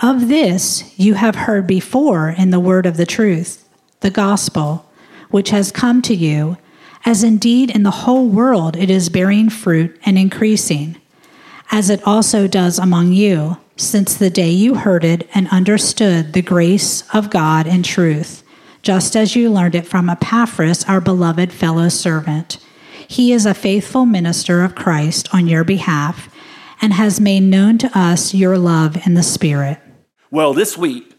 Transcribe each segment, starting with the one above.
Of this you have heard before in the word of the truth, the gospel, which has come to you, as indeed in the whole world it is bearing fruit and increasing, as it also does among you, since the day you heard it and understood the grace of God in truth, just as you learned it from Epaphras, our beloved fellow servant. He is a faithful minister of Christ on your behalf and has made known to us your love in the Spirit. Well, this week,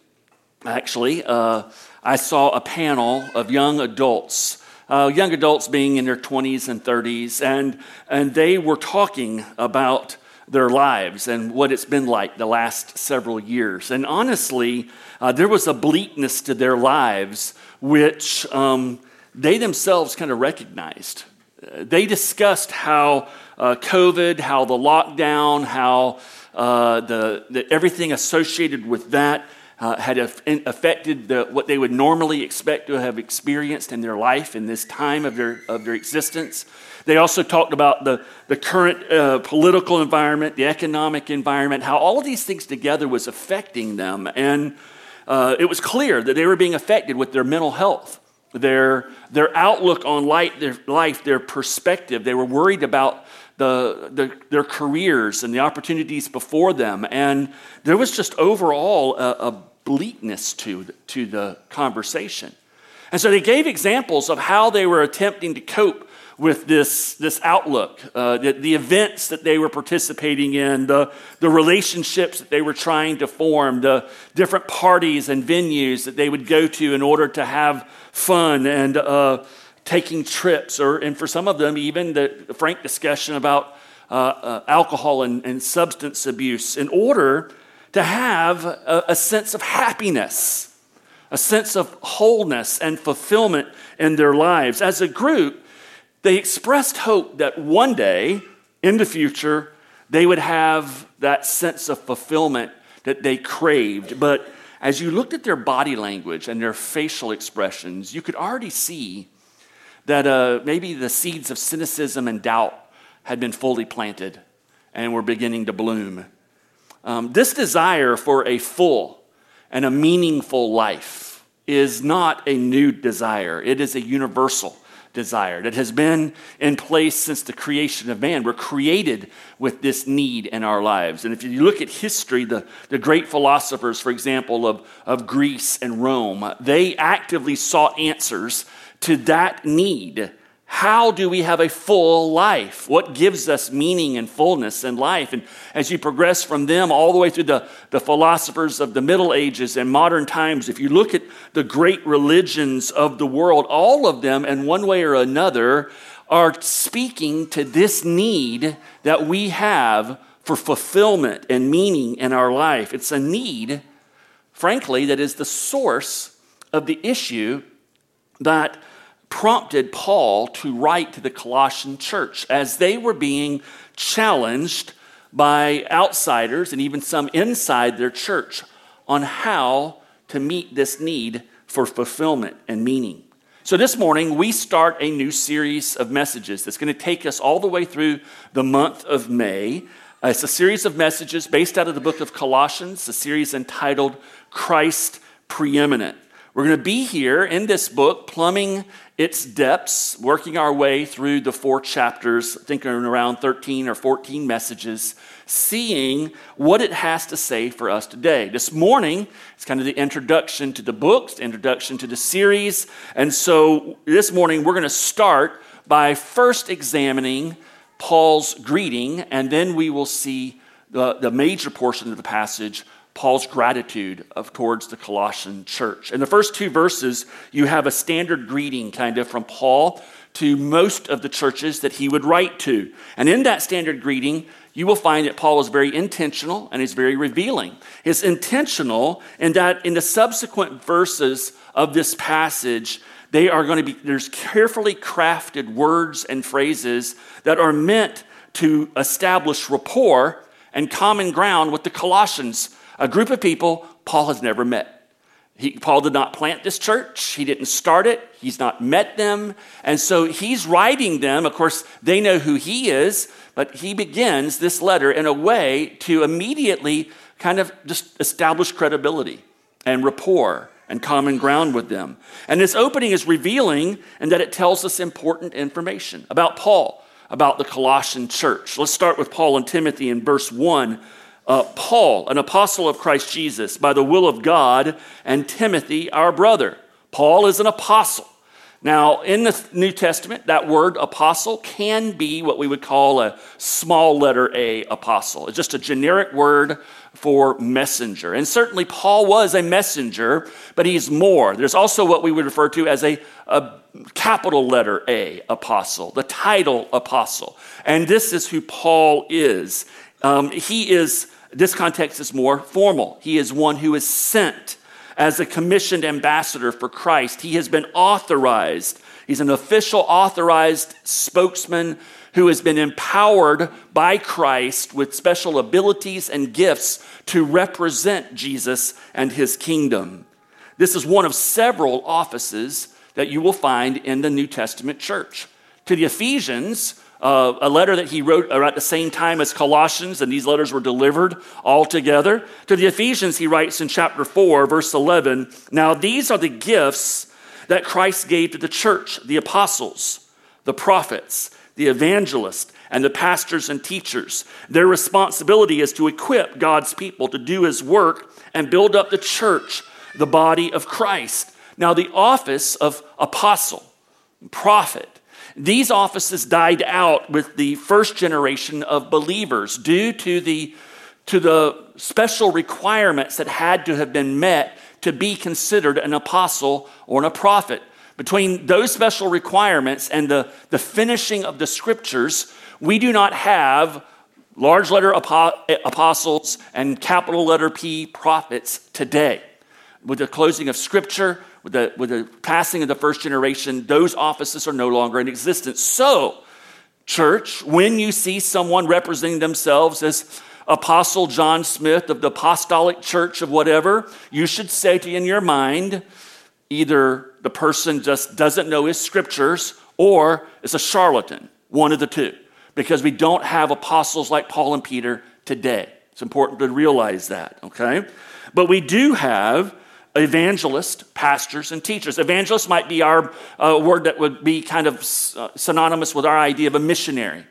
actually, uh, I saw a panel of young adults, uh, young adults being in their 20s and 30s, and, and they were talking about their lives and what it's been like the last several years. And honestly, uh, there was a bleakness to their lives which um, they themselves kind of recognized. They discussed how uh, COVID, how the lockdown, how uh, the, the, everything associated with that uh, had affected the, what they would normally expect to have experienced in their life in this time of their, of their existence. They also talked about the, the current uh, political environment, the economic environment, how all of these things together was affecting them. And uh, it was clear that they were being affected with their mental health, their, their outlook on light, their life, their perspective. They were worried about the, the, their careers and the opportunities before them. And there was just overall a, a bleakness to, to the conversation. And so they gave examples of how they were attempting to cope with this, this outlook, uh, the, the, events that they were participating in, the, the relationships that they were trying to form, the different parties and venues that they would go to in order to have fun and uh, taking trips, or, and for some of them, even the frank discussion about uh, uh, alcohol and, and, substance abuse, in order to have a, a sense of happiness, a sense of wholeness and fulfillment in their lives. As a group, they expressed hope that one day in the future, they would have that sense of fulfillment that they craved. But as you looked at their body language and their facial expressions, you could already see that uh, maybe the seeds of cynicism and doubt had been fully planted and were beginning to bloom. Um, this desire for a full and a meaningful life is not a new desire, it is a universal desire that has been in place since the creation of man. We're created with this need in our lives. And if you look at history, the, the great philosophers, for example, of, of Greece and Rome, they actively sought answers to that need. How do we have a full life? What gives us meaning and fullness in life? And as you progress from them all the way through the, the philosophers of the Middle Ages and modern times, if you look at the great religions of the world, all of them, in one way or another, are speaking to this need that we have for fulfillment and meaning in our life. It's a need, frankly, that is the source of the issue that prompted Paul to write to the Colossian church as they were being challenged by outsiders and even some inside their church on how to meet this need for fulfillment and meaning. So, this morning, we start a new series of messages that's going to take us all the way through the month of May. Uh, it's a series of messages based out of the book of Colossians, a series entitled Christ Preeminent. We're going to be here in this book, plumbing its depths, working our way through the four chapters, thinking around 13 or 14 messages, seeing what it has to say for us today. This morning, it's kind of the introduction to the books, the introduction to the series. And so this morning, we're going to start by first examining Paul's greeting, and then we will see the, the major portion of the passage Paul's gratitude of towards the Colossian church. In the first two verses, you have a standard greeting kind of from Paul to most of the churches that he would write to. And in that standard greeting, you will find that Paul is very intentional and he's very revealing. He's intentional in that in the subsequent verses of this passage, they are going to be, there's carefully crafted words and phrases that are meant to establish rapport and common ground with the Colossians, a group of people Paul has never met. He, Paul did not plant this church. He didn't start it. He's not met them. And so he's writing them. Of course, they know who he is, but he begins this letter in a way to immediately kind of just establish credibility and rapport and common ground with them. And this opening is revealing in that it tells us important information about Paul, about the Colossian church. Let's start with Paul and Timothy in verse 1 uh, Paul, an apostle of Christ Jesus, by the will of God, and Timothy, our brother. Paul is an apostle. Now, in the New Testament, that word apostle can be what we would call a small letter A apostle. It's just a generic word for messenger. And certainly, Paul was a messenger, but he's more. There's also what we would refer to as a, a capital letter A apostle, the title apostle. And this is who Paul is. Um, he is this context is more formal. He is one who is sent as a commissioned ambassador for Christ. He has been authorized. He's an official authorized spokesman who has been empowered by Christ with special abilities and gifts to represent Jesus and his kingdom. This is one of several offices that you will find in the New Testament church. To the Ephesians, uh, a letter that he wrote at the same time as Colossians, and these letters were delivered all together. To the Ephesians, he writes in chapter 4, verse 11 Now these are the gifts that Christ gave to the church the apostles, the prophets, the evangelists, and the pastors and teachers. Their responsibility is to equip God's people to do his work and build up the church, the body of Christ. Now, the office of apostle, prophet, these offices died out with the first generation of believers due to the, to the special requirements that had to have been met to be considered an apostle or a prophet. Between those special requirements and the, the finishing of the scriptures, we do not have large letter apostles and capital letter P prophets today. With the closing of scripture, with the, with the passing of the first generation, those offices are no longer in existence. So, church, when you see someone representing themselves as Apostle John Smith of the Apostolic Church of whatever, you should say to in your mind, either the person just doesn't know his scriptures or is a charlatan, one of the two, because we don't have apostles like Paul and Peter today. It's important to realize that, okay? But we do have evangelists, pastors, and teachers. Evangelist might be our uh, word that would be kind of uh, synonymous with our idea of a missionary.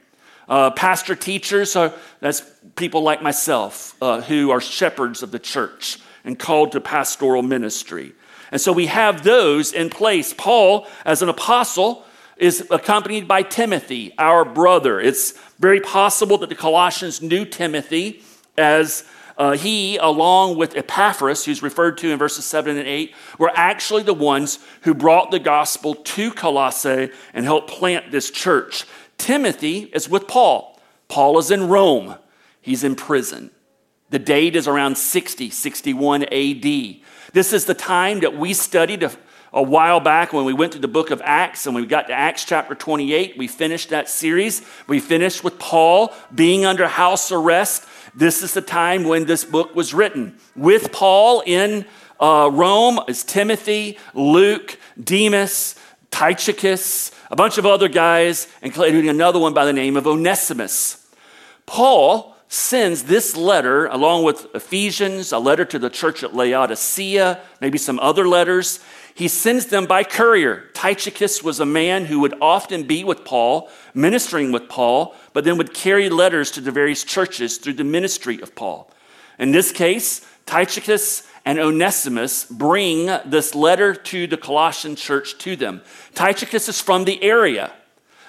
Uh, pastor teachers are that's people like myself uh, who are shepherds of the church and called to pastoral ministry. And so we have those in place. Paul, as an apostle, is accompanied by Timothy, our brother. It's very possible that the Colossians knew Timothy as uh, he, along with Epaphras, who's referred to in verses 7 and 8, were actually the ones who brought the gospel to Colossae and helped plant this church. Timothy is with Paul. Paul is in Rome, he's in prison. The date is around 60, 61 AD. This is the time that we studied a, a while back when we went through the book of Acts and we got to Acts chapter 28. We finished that series. We finished with Paul being under house arrest this is the time when this book was written. With Paul in uh, Rome is Timothy, Luke, Demas, Tychicus, a bunch of other guys, including another one by the name of Onesimus. Paul sends this letter along with Ephesians, a letter to the church at Laodicea, maybe some other letters. He sends them by courier. Tychicus was a man who would often be with Paul, ministering with Paul, but then would carry letters to the various churches through the ministry of Paul. In this case, Tychicus and Onesimus bring this letter to the Colossian church to them. Tychicus is from the area.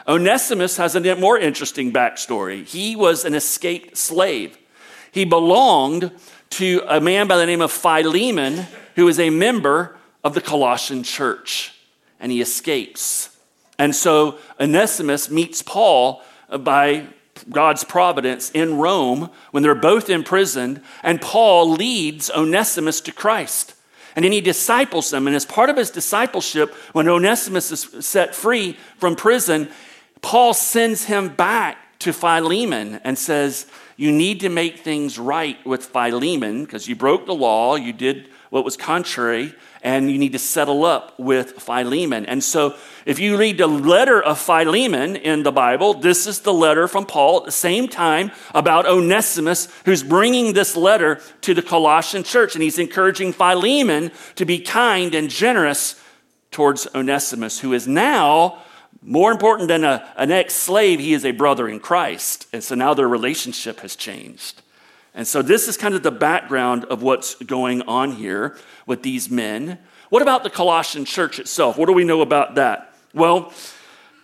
Onesimus has a more interesting backstory. He was an escaped slave. he belonged to a man by the name of Philemon, who is a member of the Colossian church, and he escapes. And so Onesimus meets Paul by God's providence in Rome when they're both imprisoned, and Paul leads Onesimus to Christ. And then he disciples them. And as part of his discipleship, when Onesimus is set free from prison, Paul sends him back to Philemon and says, You need to make things right with Philemon because you broke the law, you did what was contrary, and you need to settle up with Philemon. And so, if you read the letter of Philemon in the Bible, this is the letter from Paul at the same time about Onesimus, who's bringing this letter to the Colossian church. And he's encouraging Philemon to be kind and generous towards Onesimus, who is now more important than a, an ex slave, he is a brother in Christ. And so now their relationship has changed. And so this is kind of the background of what's going on here with these men. What about the Colossian church itself? What do we know about that? Well,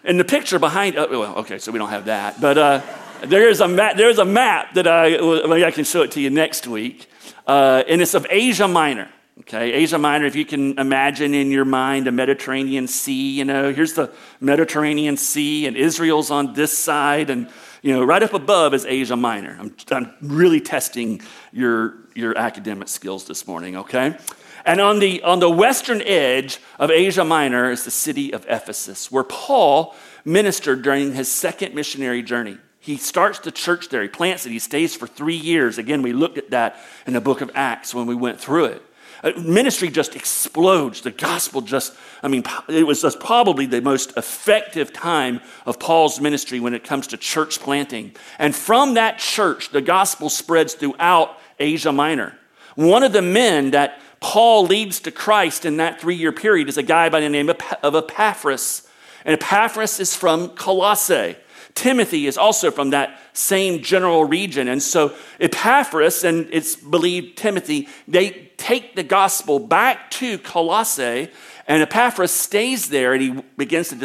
in the picture behind, uh, well, okay, so we don't have that, but uh, there is a map. There's a map that I maybe I can show it to you next week, uh, and it's of Asia Minor. Okay, Asia Minor. If you can imagine in your mind a Mediterranean Sea, you know, here's the Mediterranean Sea, and Israel's on this side, and you know, right up above is Asia Minor. I'm, I'm really testing your, your academic skills this morning, okay? And on the, on the western edge of Asia Minor is the city of Ephesus, where Paul ministered during his second missionary journey. He starts the church there, he plants it, he stays for three years. Again, we looked at that in the book of Acts when we went through it. Uh, ministry just explodes. The gospel just, I mean, it was probably the most effective time of Paul's ministry when it comes to church planting. And from that church, the gospel spreads throughout Asia Minor. One of the men that Paul leads to Christ in that three year period is a guy by the name of Epaphras. And Epaphras is from Colossae. Timothy is also from that same general region. And so Epaphras and it's believed Timothy, they take the gospel back to Colossae, and Epaphras stays there and he begins to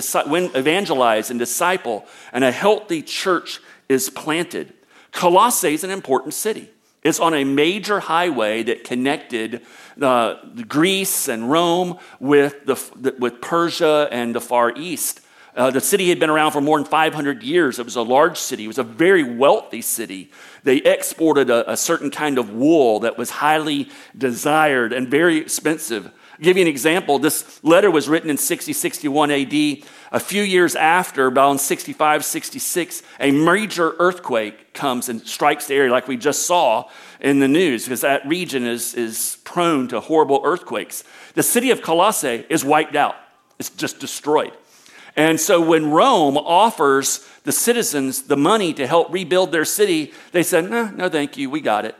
evangelize and disciple, and a healthy church is planted. Colossae is an important city. It's on a major highway that connected uh, Greece and Rome with, the, with Persia and the Far East. Uh, the city had been around for more than 500 years. It was a large city, it was a very wealthy city. They exported a, a certain kind of wool that was highly desired and very expensive. I'll give you an example. This letter was written in 60, 61 AD. A few years after, about in 65, 66, a major earthquake comes and strikes the area, like we just saw in the news, because that region is, is prone to horrible earthquakes. The city of Colossae is wiped out, it's just destroyed. And so when Rome offers the citizens the money to help rebuild their city, they said, no, no, thank you, we got it.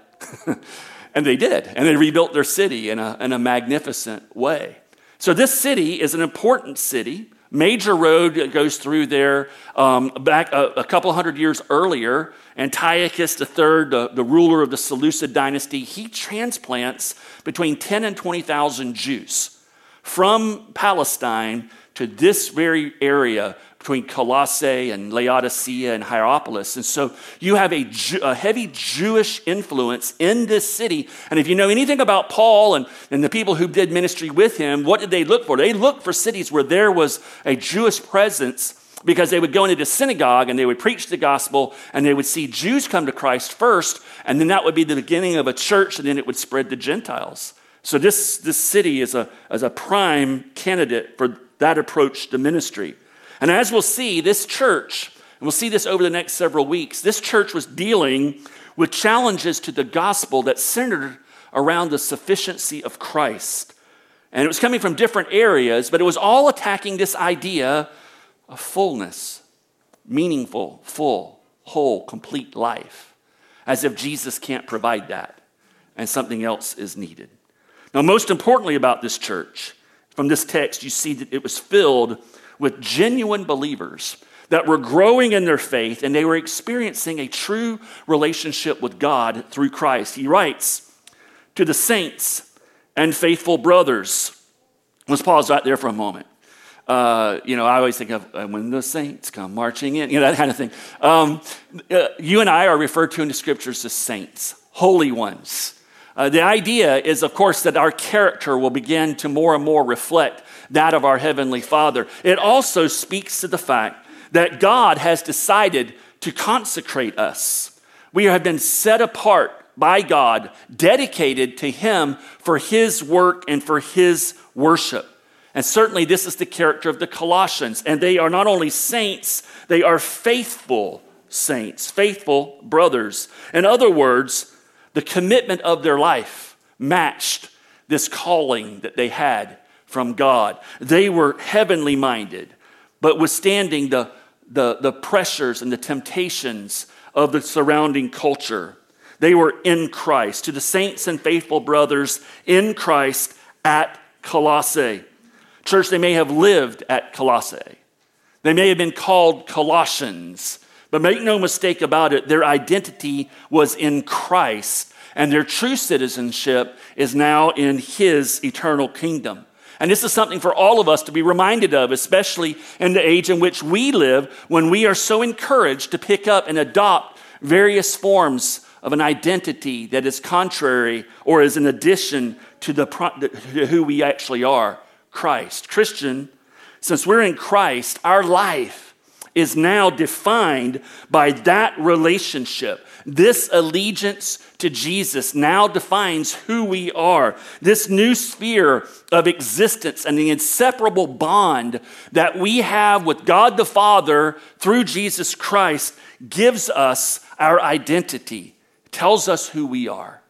and they did. And they rebuilt their city in a, in a magnificent way. So this city is an important city. Major road that goes through there um, back a, a, couple hundred years earlier. Antiochus III, the, the ruler of the Seleucid dynasty, he transplants between 10 and 20,000 Jews from Palestine to this very area between Colossae and Laodicea and Hierapolis. And so you have a, a, heavy Jewish influence in this city. And if you know anything about Paul and, and the people who did ministry with him, what did they look for? They looked for cities where there was a Jewish presence because they would go into the synagogue and they would preach the gospel and they would see Jews come to Christ first, and then that would be the beginning of a church, and then it would spread to Gentiles. So this, this city is a, is a prime candidate for that approach to ministry. And as we'll see, this church, and we'll see this over the next several weeks, this church was dealing with challenges to the gospel that centered around the sufficiency of Christ. And it was coming from different areas, but it was all attacking this idea of fullness, meaningful, full, whole, complete life, as if Jesus can't provide that and something else is needed. Now, most importantly about this church from this text, you see that it was filled with genuine believers that were growing in their faith and they were experiencing a true relationship with God through Christ. He writes to the saints and faithful brothers. Let's pause right there for a moment. Uh, you know, I always think of uh, when the saints come marching in, you know, that kind of thing. Um, uh, you and I are referred to in the scriptures as saints holy ones. Uh, the idea is, of course, that our character will begin to more and more reflect that of our Heavenly Father. It also speaks to the fact that God has decided to consecrate us. We have been set apart by God, dedicated to Him for His work and for His worship. And certainly, this is the character of the Colossians. And they are not only saints, they are faithful saints, faithful brothers. In other words, the commitment of their life matched this calling that they had from God. They were heavenly minded, but withstanding the, the, the pressures and the temptations of the surrounding culture. They were in Christ, to the saints and faithful brothers in Christ at Colossae. Church, they may have lived at Colossae. They may have been called Colossians. But make no mistake about it, their identity was in Christ, and their true citizenship is now in His eternal kingdom. And this is something for all of us to be reminded of, especially in the age in which we live, when we are so encouraged to pick up and adopt various forms of an identity that is contrary or is in addition to, the, to who we actually are Christ. Christian, since we're in Christ, our life is now defined by that relationship. This allegiance to Jesus now defines who we are. This new sphere of existence and the inseparable bond that we have with God the Father through Jesus Christ gives us our identity, tells us who we are.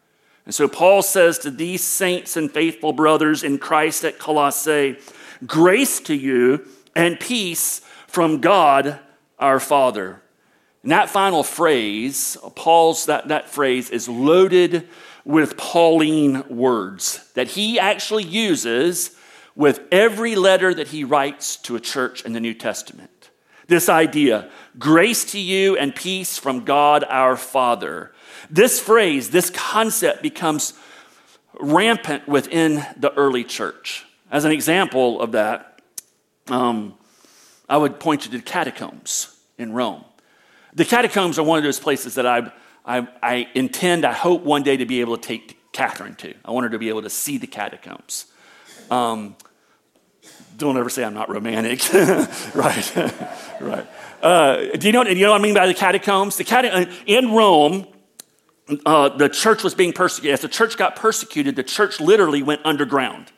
And so Paul says to these saints and faithful brothers in Christ at Colossae, grace to you and peace from God our Father. And that final phrase, Paul's that, that phrase is loaded with Pauline words that he actually uses with every letter that he writes to a church in the New Testament. This idea, grace to you and peace from God our Father. This phrase, this concept becomes rampant within the early church. As an example of that, um, I would point you to the catacombs in Rome. The catacombs are one of those places that I, I, I intend, I hope one day to be able to take Catherine to. I want her to be able to see the catacombs. Um, don't ever say I'm not romantic. right, right. Uh, do you know, you know what I mean by the catacombs? The cat- uh, in Rome, uh, the church was being persecuted. As the church got persecuted, the church literally went underground.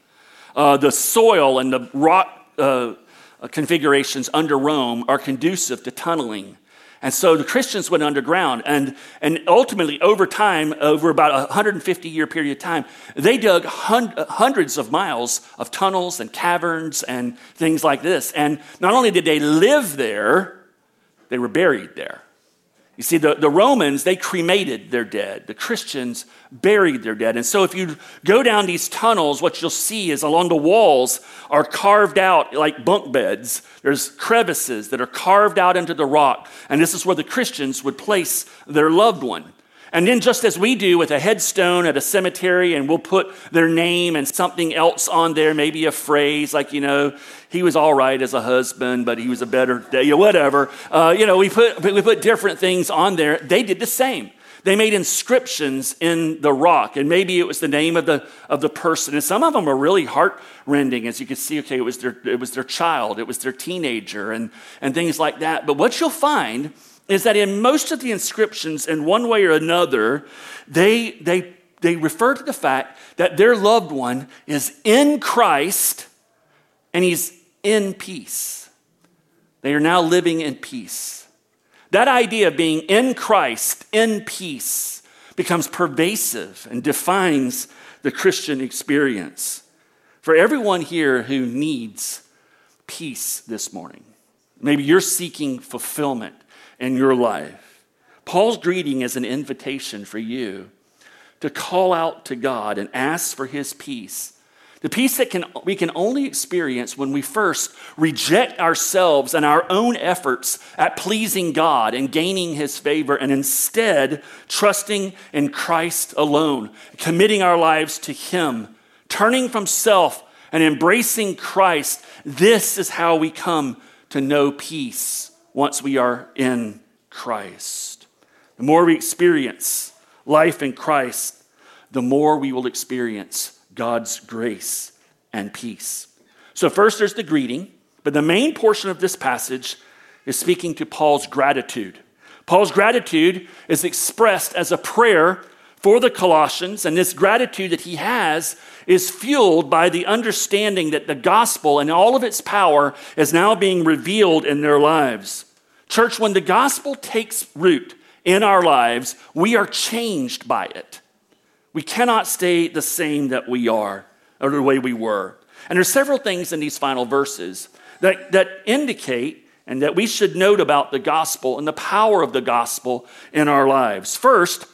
Uh, the soil and the rock uh, Uh, configurations under Rome are conducive to tunneling. And so the Christians went underground. And, and ultimately, over time, over about a 150 year period of time, they dug hun- uh, hundreds of miles of tunnels and caverns and things like this. And not only did they live there, they were buried there. You see, the, the Romans, they cremated their dead. The Christians buried their dead. And so if you go down these tunnels, what you'll see is along the walls are carved out like bunk beds. There's crevices that are carved out into the rock. And this is where the Christians would place their loved one. And then, just as we do with a headstone at a cemetery, and we'll put their name and something else on there, maybe a phrase like, you know, he was all right as a husband, but he was a better, you know, whatever. Uh, you know, we put, we put different things on there. They did the same. They made inscriptions in the rock, and maybe it was the name of the, of the person. And some of them are really heart-rending, as you can see, okay, it was their, it was their child, it was their teenager, and, and things like that. But what you'll find is that in most of the inscriptions, in one way or another, they, they, they refer to the fact that their loved one is in Christ and he's in peace. They are now living in peace. That idea of being in Christ, in peace, becomes pervasive and defines the Christian experience. For everyone here who needs peace this morning, maybe you're seeking fulfillment in your life. Paul's greeting is an invitation for you to call out to God and ask for his peace. The peace that can, we can only experience when we first reject ourselves and our own efforts at pleasing God and gaining His favor, and instead trusting in Christ alone, committing our lives to Him, turning from self and embracing Christ. This is how we come to know peace once we are in Christ. The more we experience life in Christ, the more we will experience God's grace and peace. So, first there's the greeting, but the main portion of this passage is speaking to Paul's gratitude. Paul's gratitude is expressed as a prayer for the Colossians, and this gratitude that he has is fueled by the understanding that the gospel and all of its power is now being revealed in their lives. Church, when the gospel takes root in our lives, we are changed by it. We cannot stay the same that we are or the way we were. And there's several things in these final verses that, that indicate and that we should note about the gospel and the power of the gospel in our lives. First,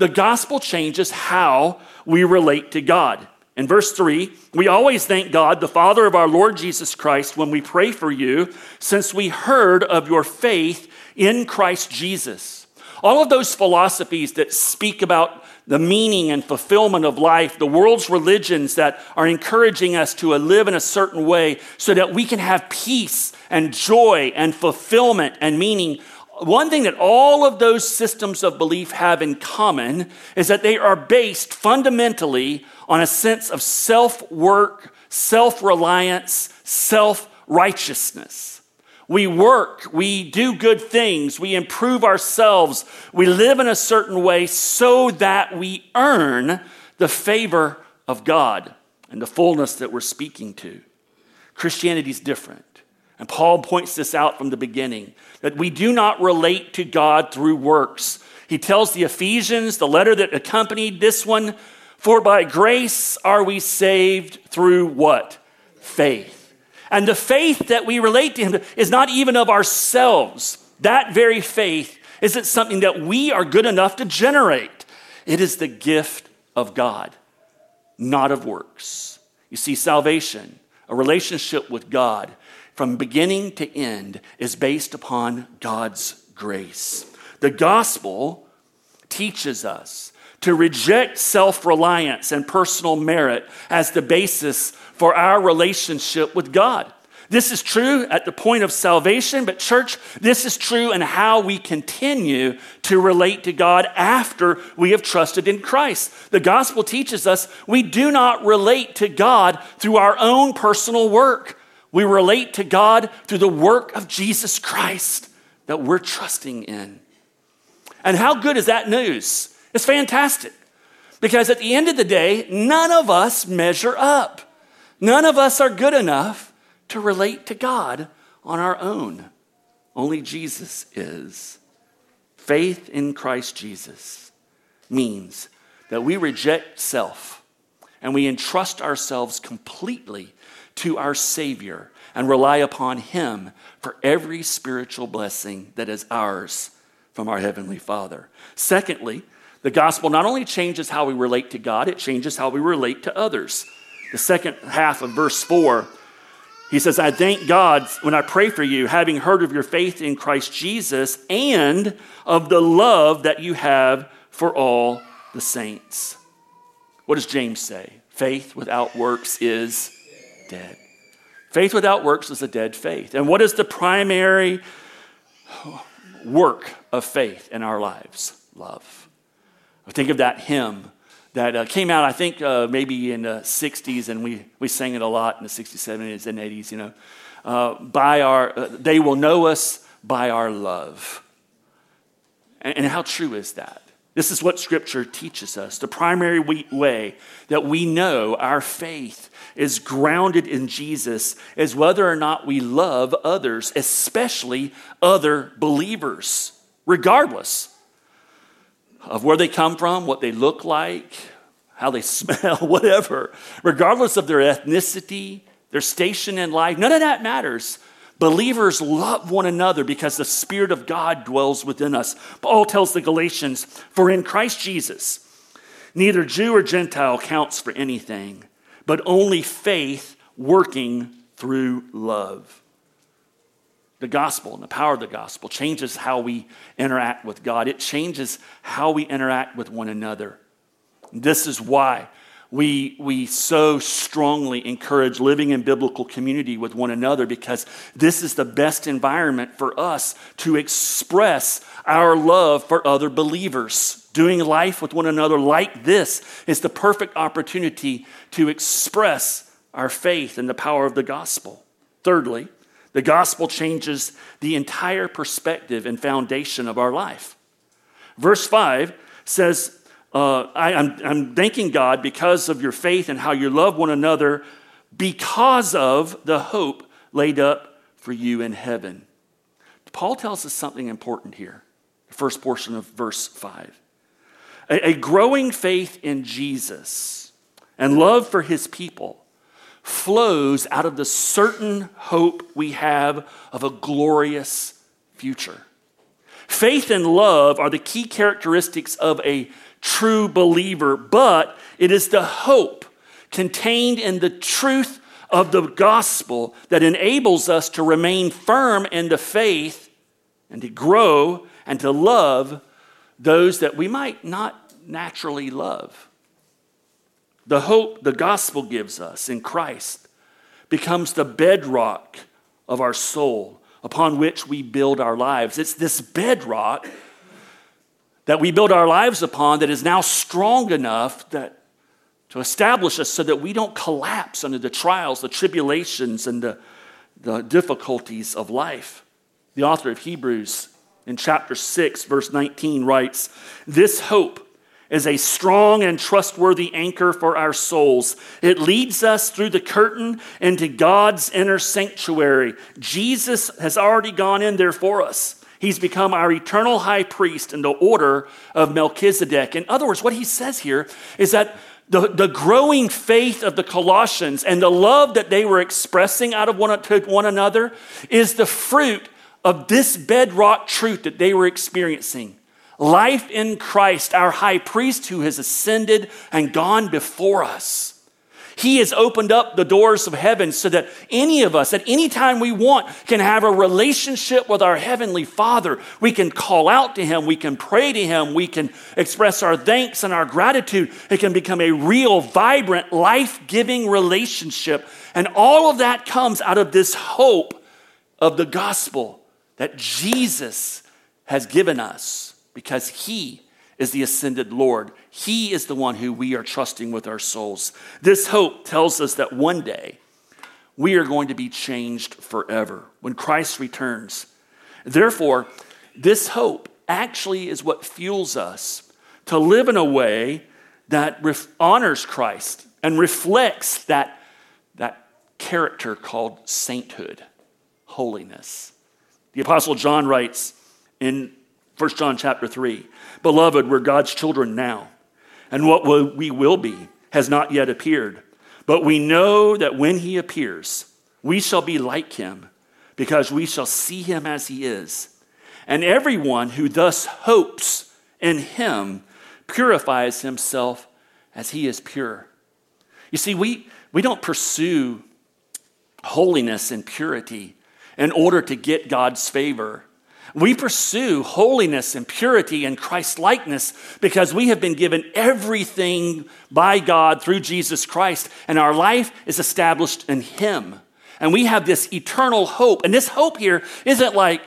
the gospel changes how we relate to God. In verse 3, we always thank God, the Father of our Lord Jesus Christ, when we pray for you, since we heard of your faith in Christ Jesus. All of those philosophies that speak about the meaning and fulfillment of life, the world's religions that are encouraging us to live in a certain way so that we can have peace and joy and fulfillment and meaning one thing that all of those systems of belief have in common is that they are based fundamentally on a sense of self work, self reliance, self righteousness. We work, we do good things, we improve ourselves, we live in a certain way so that we earn the favor of God and the fullness that we're speaking to. Christianity is different. And Paul points this out from the beginning that we do not relate to God through works. He tells the Ephesians, the letter that accompanied this one, for by grace are we saved through what? Faith. And the faith that we relate to Him is not even of ourselves. That very faith isn't something that we are good enough to generate. It is the gift of God, not of works. You see, salvation, a relationship with God, from beginning to end is based upon God's grace. The gospel teaches us to reject self reliance and personal merit as the basis for our relationship with God. This is true at the point of salvation, but church, this is true in how we continue to relate to God after we have trusted in Christ. The gospel teaches us we do not relate to God through our own personal work. We relate to God through the work of Jesus Christ that we're trusting in. And how good is that news? It's fantastic. Because at the end of the day, none of us measure up. None of us are good enough to relate to God on our own. Only Jesus is. Faith in Christ Jesus means that we reject self and we entrust ourselves completely to our Savior and rely upon Him for every spiritual blessing that is ours from our Heavenly Father. Secondly, the gospel not only changes how we relate to God, it changes how we relate to others. The second half of verse 4, he says, I thank God when I pray for you, having heard of your faith in Christ Jesus and of the love that you have for all the saints. What does James say? Faith without works is dead. Faith without works is a dead faith. And what is the primary work of faith in our lives? Love. I think of that hymn that uh, came out, I think, uh, maybe in the 60s, and we, we sang it a lot in the 60s, 70s, and 80s, you know. Uh, by our, uh, they will know us by our love. And, and how true is that? This is what Scripture teaches us. The primary way that we know our faith is grounded in Jesus is whether or not we love others, especially other believers, regardless of where they come from, what they look like, how they smell, whatever. Regardless of their ethnicity, their station in life, none of that matters. Believers love one another because the Spirit of God dwells within us. Paul tells the Galatians, For in Christ Jesus, neither Jew or Gentile counts for anything, but only faith working through love. The gospel and the power of the gospel changes how we interact with God, it changes how we interact with one another. This is why we, we so strongly encourage living in biblical community with one another because this is the best environment for us to express our love for other believers. Doing life with one another like this is the perfect opportunity to express our faith in the power of the gospel. Thirdly, the gospel changes the entire perspective and foundation of our life. Verse 5 says, uh, I, I'm, I'm thanking God because of your faith and how you love one another because of the hope laid up for you in heaven. Paul tells us something important here, the first portion of verse 5. A, a growing faith in Jesus and love for his people flows out of the certain hope we have of a glorious future. Faith and love are the key characteristics of a true believer, but it is the hope contained in the truth of the gospel that enables us to remain firm in the faith and to grow and to love those that we might not naturally love. The hope the gospel gives us in Christ becomes the bedrock of our soul upon which we build our lives. It's this bedrock that we build our lives upon that is now strong enough that to establish us so that we don't collapse under the trials, the tribulations, and the, the difficulties of life. The author of Hebrews in chapter 6, verse 19 writes, This hope is a strong and trustworthy anchor for our souls. It leads us through the curtain into God's inner sanctuary. Jesus has already gone in there for us. He's become our eternal high priest in the order of Melchizedek. In other words, what he says here is that the, the growing faith of the Colossians and the love that they were expressing out of one, to one another is the fruit of this bedrock truth that they were experiencing life in Christ, our high priest who has ascended and gone before us. He has opened up the doors of heaven so that any of us, at any time we want, can have a relationship with our Heavenly Father. We can call out to Him, we can pray to Him, we can express our thanks and our gratitude. It can become a real, vibrant, life giving relationship. And all of that comes out of this hope of the gospel that Jesus has given us because He is the ascended Lord. He is the one who we are trusting with our souls. This hope tells us that one day we are going to be changed forever when Christ returns. Therefore, this hope actually is what fuels us to live in a way that honors Christ and reflects that, that character called sainthood, holiness. The Apostle John writes in 1 John chapter 3. Beloved, we're God's children now, and what we will be has not yet appeared. But we know that when he appears, we shall be like him, because we shall see him as he is. And everyone who thus hopes in him purifies himself as he is pure. You see, we, we don't pursue holiness and purity in order to get God's favor. We pursue holiness and purity and Christ likeness because we have been given everything by God through Jesus Christ, and our life is established in Him. And we have this eternal hope. And this hope here isn't like,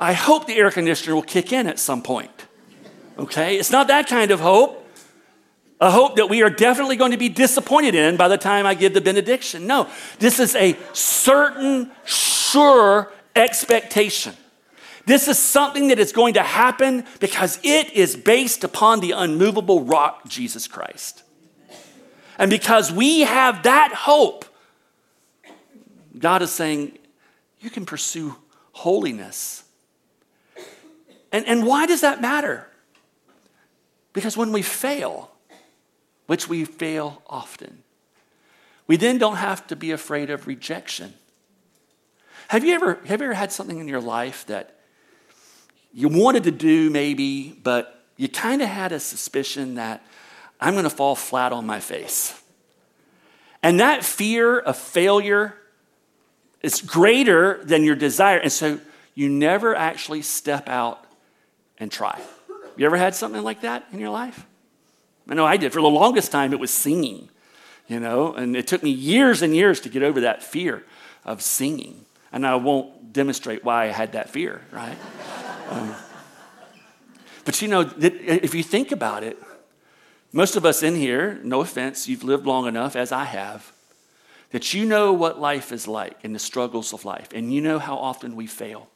I hope the air conditioner will kick in at some point. Okay? It's not that kind of hope. A hope that we are definitely going to be disappointed in by the time I give the benediction. No, this is a certain, sure expectation. This is something that is going to happen because it is based upon the unmovable rock, Jesus Christ. And because we have that hope, God is saying, you can pursue holiness. And, and why does that matter? Because when we fail, which we fail often, we then don't have to be afraid of rejection. Have you ever, have you ever had something in your life that you wanted to do maybe, but you kind of had a suspicion that I'm going to fall flat on my face. And that fear of failure is greater than your desire. And so you never actually step out and try. You ever had something like that in your life? I know I did. For the longest time, it was singing, you know, and it took me years and years to get over that fear of singing. And I won't demonstrate why I had that fear, right? Um, But you know, if you think about it, most of us in here, no offense, you've lived long enough, as I have, that you know what life is like and the struggles of life, and you know how often we fail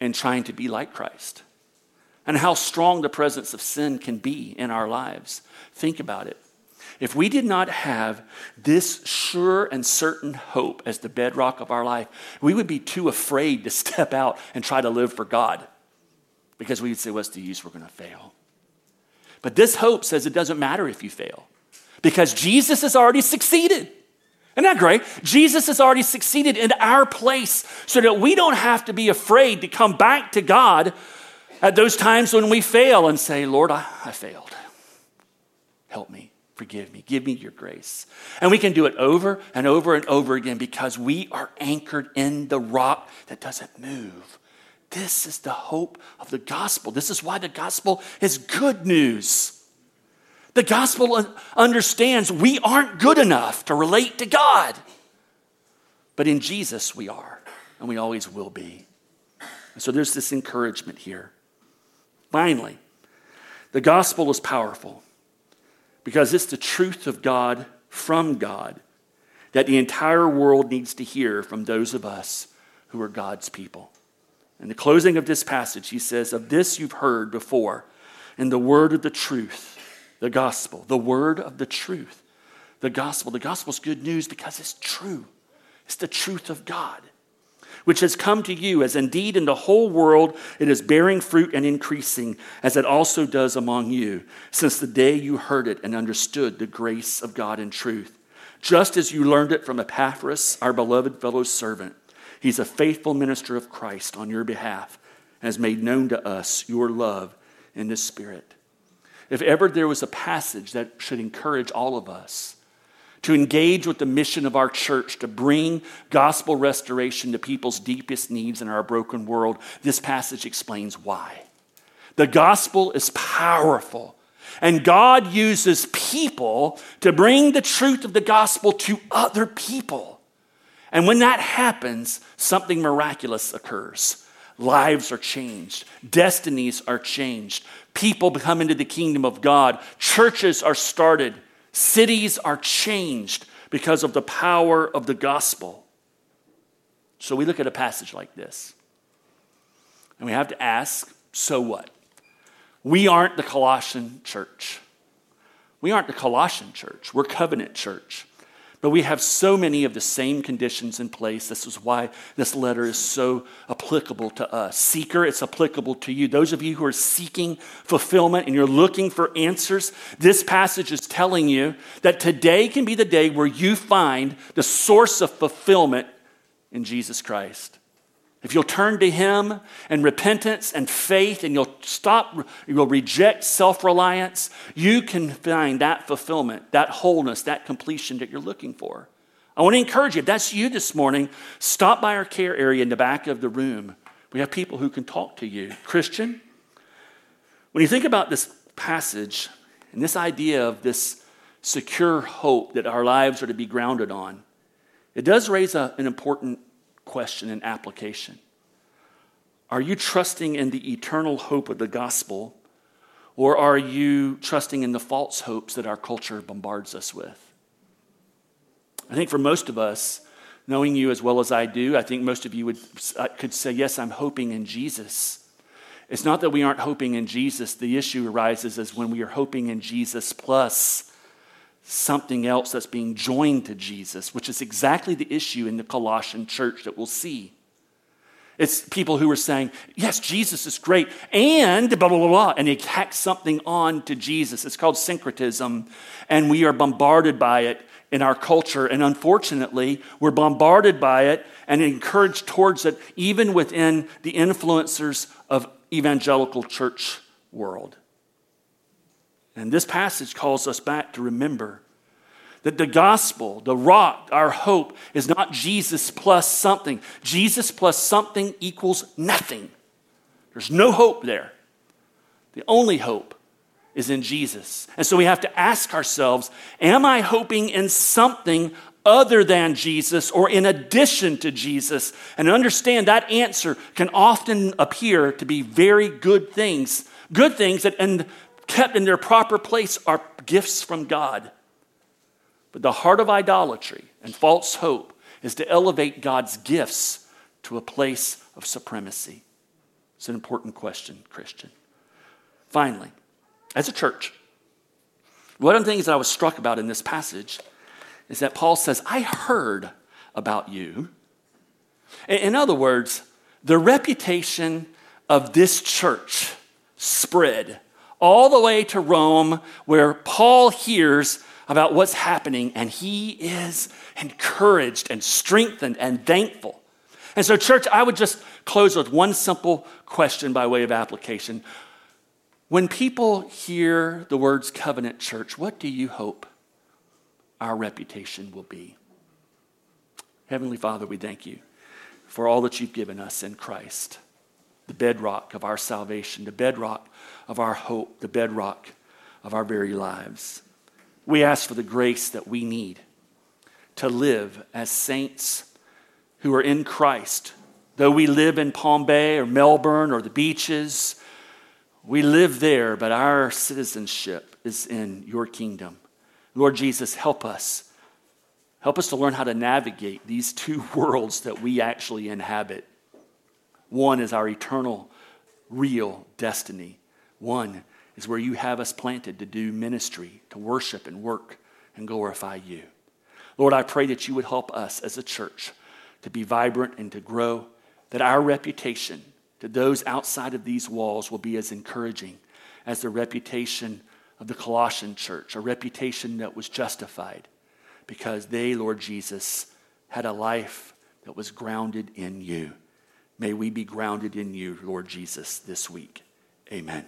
in trying to be like Christ, and how strong the presence of sin can be in our lives. Think about it. If we did not have this sure and certain hope as the bedrock of our life, we would be too afraid to step out and try to live for God because we'd say, What's the use? We're going to fail. But this hope says it doesn't matter if you fail because Jesus has already succeeded. Isn't that great? Jesus has already succeeded in our place so that we don't have to be afraid to come back to God at those times when we fail and say, Lord, I, I failed. Help me. Forgive me. Give me your grace. And we can do it over and over and over again because we are anchored in the rock that doesn't move. This is the hope of the gospel. This is why the gospel is good news. The gospel understands we aren't good enough to relate to God, but in Jesus we are, and we always will be. So there's this encouragement here. Finally, the gospel is powerful because it's the truth of God from God that the entire world needs to hear from those of us who are God's people. In the closing of this passage, he says, Of this you've heard before, in the word of the truth, the gospel, the word of the truth, the gospel. The gospel is good news because it's true, it's the truth of God which has come to you, as indeed in the whole world it is bearing fruit and increasing, as it also does among you, since the day you heard it and understood the grace of God in truth. Just as you learned it from Epaphras, our beloved fellow servant. He's a faithful minister of Christ on your behalf and has made known to us your love in the Spirit. If ever there was a passage that should encourage all of us, to engage with the mission of our church to bring gospel restoration to people's deepest needs in our broken world, this passage explains why. The gospel is powerful, and God uses people to bring the truth of the gospel to other people. And when that happens, something miraculous occurs. Lives are changed, destinies are changed, people come into the kingdom of God, churches are started, Cities are changed because of the power of the gospel. So we look at a passage like this, and we have to ask so what? We aren't the Colossian church. We aren't the Colossian church. We're covenant church. But we have so many of the same conditions in place. This is why this letter is so applicable to us. Seeker, it's applicable to you. Those of you who are seeking fulfillment and you're looking for answers, this passage is telling you that today can be the day where you find the source of fulfillment in Jesus Christ. If you'll turn to Him in repentance and faith and you'll stop, you'll reject self reliance, you can find that fulfillment, that wholeness, that completion that you're looking for. I want to encourage you, if that's you this morning, stop by our care area in the back of the room. We have people who can talk to you. Christian, when you think about this passage and this idea of this secure hope that our lives are to be grounded on, it does raise a, an important question and application. Are you trusting in the eternal hope of the gospel, or are you trusting in the false hopes that our culture bombards us with? I think for most of us, knowing you as well as I do, I think most of you would, uh, could say, Yes, I'm hoping in Jesus. It's not that we aren't hoping in Jesus. The issue arises is when we are hoping in Jesus plus something else that's being joined to Jesus, which is exactly the issue in the Colossian church that we'll see. It's people who are saying, yes, Jesus is great, and blah, blah, blah, blah, and they tack something on to Jesus. It's called syncretism, and we are bombarded by it in our culture. And unfortunately, we're bombarded by it and encouraged towards it, even within the influencers of evangelical church world. And this passage calls us back to remember that the gospel, the rock, our hope, is not Jesus plus something. Jesus plus something equals nothing. There's no hope there. The only hope is in Jesus. And so we have to ask ourselves Am I hoping in something other than Jesus or in addition to Jesus? And understand that answer can often appear to be very good things Good things that, and kept in their proper place, are gifts from God. But the heart of idolatry and false hope is to elevate God's gifts to a place of supremacy. It's an important question, Christian. Finally, as a church, one of the things that I was struck about in this passage is that Paul says, I heard about you. In other words, the reputation of this church spread all the way to Rome, where Paul hears about what's happening, and he is encouraged and strengthened and thankful. And so, church, I would just close with one simple question by way of application. When people hear the words covenant church, what do you hope our reputation will be? Heavenly Father, we thank you for all that you've given us in Christ, the bedrock of our salvation, the bedrock of our hope, the bedrock of our very lives. We ask for the grace that we need to live as saints who are in Christ. Though we live in Palm Bay or Melbourne or the beaches, we live there, but our citizenship is in your kingdom. Lord Jesus, help us. Help us to learn how to navigate these two worlds that we actually inhabit. One is our eternal, real destiny. One is where you have us planted to do ministry, to worship and work and glorify you. Lord, I pray that you would help us as a church to be vibrant and to grow, that our reputation to those outside of these walls will be as encouraging as the reputation of the Colossian church, a reputation that was justified because they, Lord Jesus, had a life that was grounded in you. May we be grounded in you, Lord Jesus, this week. Amen.